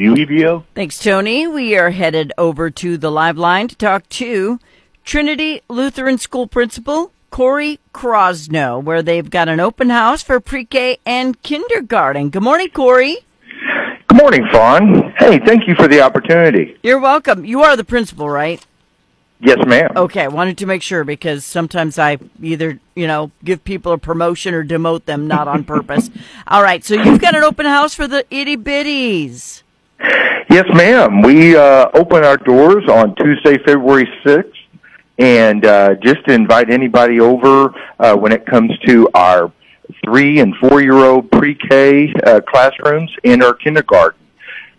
you, EBO. Thanks, Tony. We are headed over to the live line to talk to Trinity Lutheran School Principal Cory Crosnoe, where they've got an open house for pre-K and kindergarten. Good morning, Cory. Good morning, Fawn. Hey, thank you for the opportunity. You're welcome. You are the principal, right? Yes, ma'am. Okay, I wanted to make sure because sometimes I either, you know, give people a promotion or demote them not on purpose. All right, so you've got an open house for the itty bitties. Yes, ma'am. We uh, open our doors on Tuesday, February 6th, and uh, just to invite anybody over uh, when it comes to our three and four year old pre K uh, classrooms and our kindergarten.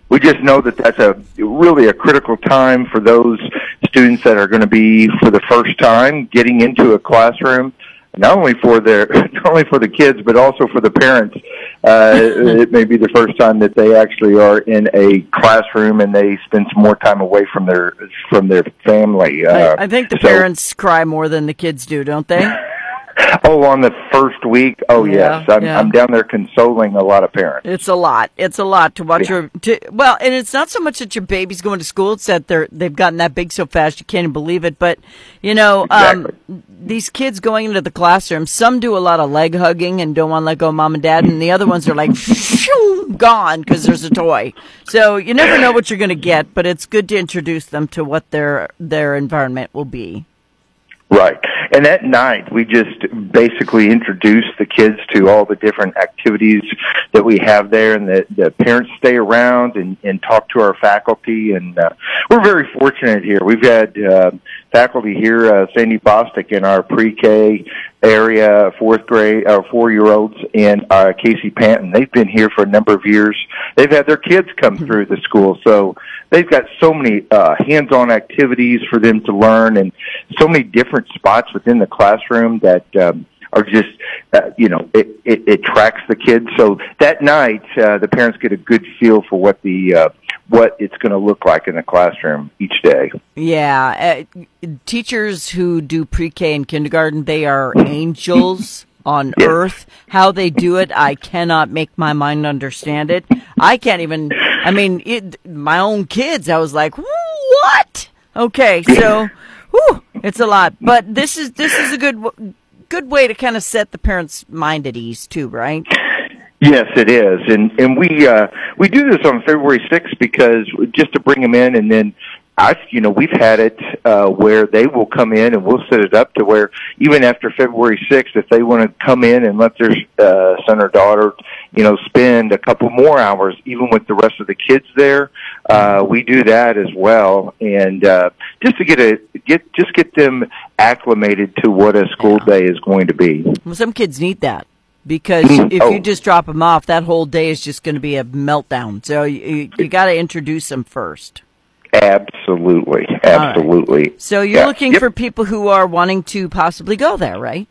We just know that that's a really a critical time for those students that are going to be for the first time getting into a classroom not only for their not only for the kids but also for the parents uh it may be the first time that they actually are in a classroom and they spend some more time away from their from their family uh, I, I think the so, parents cry more than the kids do don't they Oh, on the first week. Oh, yeah, yes. I'm, yeah. I'm down there consoling a lot of parents. It's a lot. It's a lot to watch yeah. your. To, well, and it's not so much that your baby's going to school; it's that they're they've gotten that big so fast you can't even believe it. But you know, um, exactly. um, these kids going into the classroom, some do a lot of leg hugging and don't want to let go of mom and dad, and the other ones are like shoo, gone because there's a toy. So you never know what you're going to get, but it's good to introduce them to what their their environment will be. Right. And that night, we just basically introduced the kids to all the different activities that we have there, and the, the parents stay around and, and talk to our faculty. And uh, we're very fortunate here. We've had uh, faculty here, uh, Sandy Bostic in our pre-K area, fourth grade, or uh, four-year-olds, and uh, Casey Panton. They've been here for a number of years. They've had their kids come mm-hmm. through the school, so they've got so many uh, hands-on activities for them to learn, and so many different spots within the classroom that. Um, are just uh, you know it, it it tracks the kids so that night uh, the parents get a good feel for what the uh, what it's going to look like in the classroom each day. Yeah, uh, teachers who do pre-K and kindergarten, they are angels on yeah. earth. How they do it, I cannot make my mind understand it. I can't even. I mean, it, my own kids. I was like, what? Okay, so, whew, it's a lot. But this is this is a good good way to kind of set the parents' mind at ease too, right? Yes, it is, and and we uh, we do this on February sixth because just to bring them in, and then I, you know, we've had it uh, where they will come in and we'll set it up to where even after February sixth, if they want to come in and let their uh, son or daughter, you know, spend a couple more hours, even with the rest of the kids there, uh, we do that as well, and uh, just to get a get just get them acclimated to what a school day is going to be. Well, some kids need that because mm-hmm. if oh. you just drop them off, that whole day is just going to be a meltdown. So you, you got to introduce them first. Absolutely, absolutely. Right. So you're yeah. looking yep. for people who are wanting to possibly go there, right?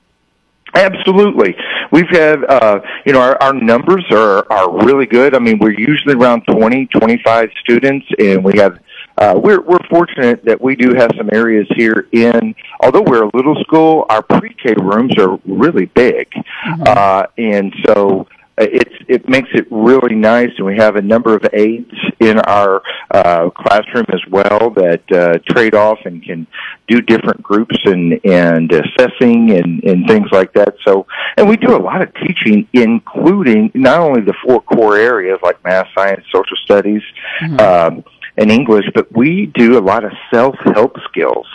Absolutely. We've had, uh, you know, our, our numbers are, are really good. I mean, we're usually around 20, 25 students, and we have uh, we're we're fortunate that we do have some areas here in. Although we're a little school, our pre-K rooms are really big, mm-hmm. uh, and so uh, it's it makes it really nice. And we have a number of aides in our uh, classroom as well that uh, trade off and can do different groups and and assessing and and things like that. So, and we do a lot of teaching, including not only the four core areas like math, science, social studies. Mm-hmm. Um, and English, but we do a lot of self-help skills,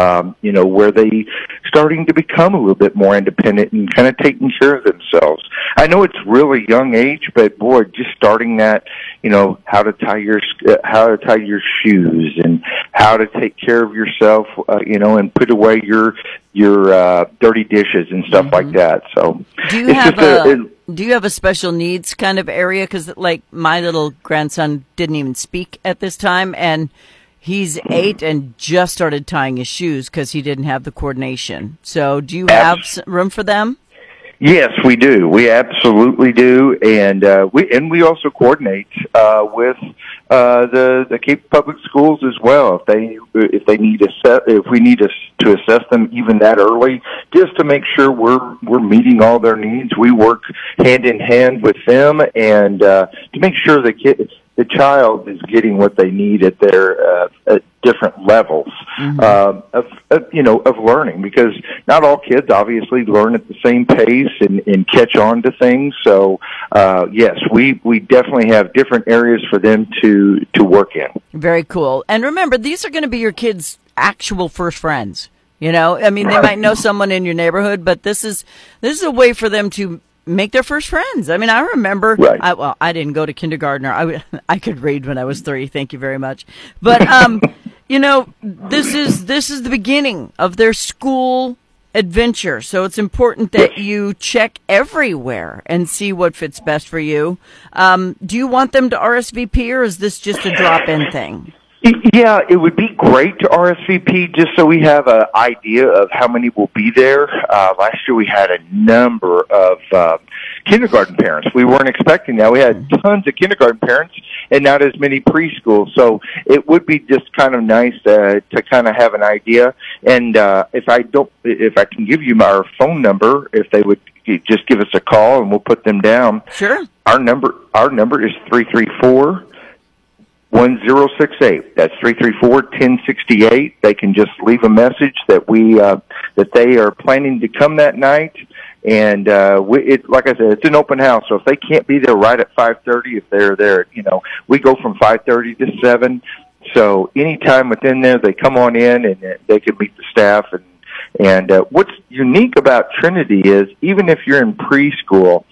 um, you know, where they starting to become a little bit more independent and kind of taking care of themselves. I know it's really young age, but boy, just starting that, you know, how to tie your uh, how to tie your shoes and how to take care of yourself, uh, you know, and put away your your uh, dirty dishes and stuff mm-hmm. like that. So, do you have a, a it, do you have a special needs kind of area? Because like my little grandson didn't even speak at this time, and he's eight and just started tying his shoes because he didn't have the coordination. So, do you have room for them? Yes, we do. We absolutely do, and uh, we and we also coordinate uh, with uh, the the Cape Public Schools as well. If they if they need assess if we need us to assess them even that early, just to make sure we're we're meeting all their needs, we work hand in hand with them and uh, to make sure the kid the child is getting what they need at their uh, at different levels mm-hmm. uh, of, of you know of learning because not all kids obviously learn at the same pace and, and catch on to things. So uh, yes, we we definitely have different areas for them to to work in. Very cool. And remember, these are going to be your kids' actual first friends. You know, I mean, they might know someone in your neighborhood, but this is this is a way for them to make their first friends. I mean, I remember. Right. I, well, I didn't go to kindergarten. I I could read when I was three. Thank you very much. But um, you know, this is this is the beginning of their school adventure. So it's important that you check everywhere and see what fits best for you. Um, do you want them to RSVP, or is this just a drop-in thing? Yeah, it would be great to RSVP just so we have an idea of how many will be there. Uh, last year we had a number of uh, kindergarten parents. We weren't expecting that. We had tons of kindergarten parents and not as many preschool. So it would be just kind of nice to, to kind of have an idea. And uh, if I don't, if I can give you our phone number, if they would just give us a call and we'll put them down. Sure. Our number, our number is three three four 1068. That's 334-1068. They can just leave a message that we, uh, that they are planning to come that night. And, uh, we, it, like I said, it's an open house. So if they can't be there right at 5.30, if they're there, you know, we go from 5.30 to 7. So anytime within there, they come on in and they can meet the staff. And, and, uh, what's unique about Trinity is even if you're in preschool,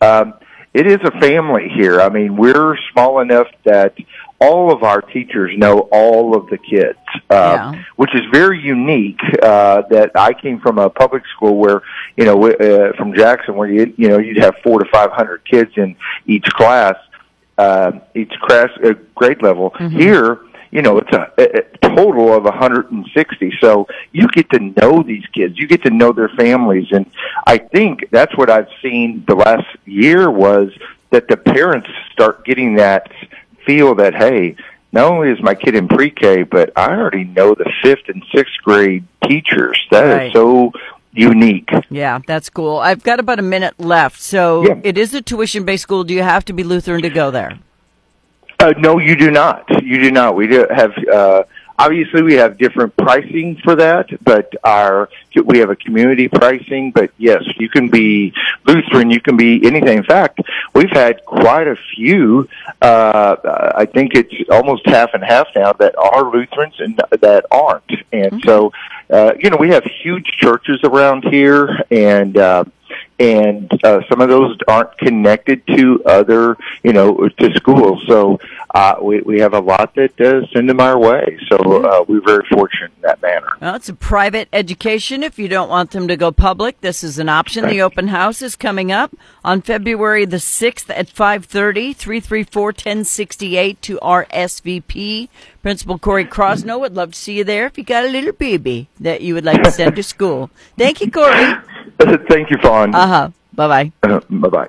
um, it is a family here. I mean, we're small enough that all of our teachers know all of the kids, uh, yeah. which is very unique. Uh, that I came from a public school where, you know, uh, from Jackson, where you you know you'd have four to five hundred kids in each class, uh, each class uh, grade level. Mm-hmm. Here, you know, it's a, a total of 160. So you get to know these kids, you get to know their families, and I think that's what I've seen the last year was that the parents start getting that feel that hey, not only is my kid in pre-K, but I already know the fifth and sixth grade teachers. That right. is so unique. Yeah, that's cool. I've got about a minute left. So yeah. it is a tuition based school. Do you have to be Lutheran to go there? Uh, no, you do not. You do not. We do have uh, Obviously, we have different pricing for that, but our we have a community pricing. But yes, you can be Lutheran, you can be anything. In fact, we've had quite a few. Uh, I think it's almost half and half now that are Lutherans and that aren't. And mm-hmm. so, uh, you know, we have huge churches around here, and uh, and uh, some of those aren't connected to other, you know, to schools. So uh, we we have a lot that uh, send them our way. So uh, we're very fortunate in that manner. Well, it's a private education. If you don't want them to go public, this is an option. Right. The open house is coming up on February the sixth at five thirty. Three three four ten sixty eight to RSVP. Principal Cory Crosnoe would love to see you there if you got a little baby that you would like to send to school. Thank you, Cory. Thank you, Fawn. Uh huh. Bye bye. Uh, bye bye.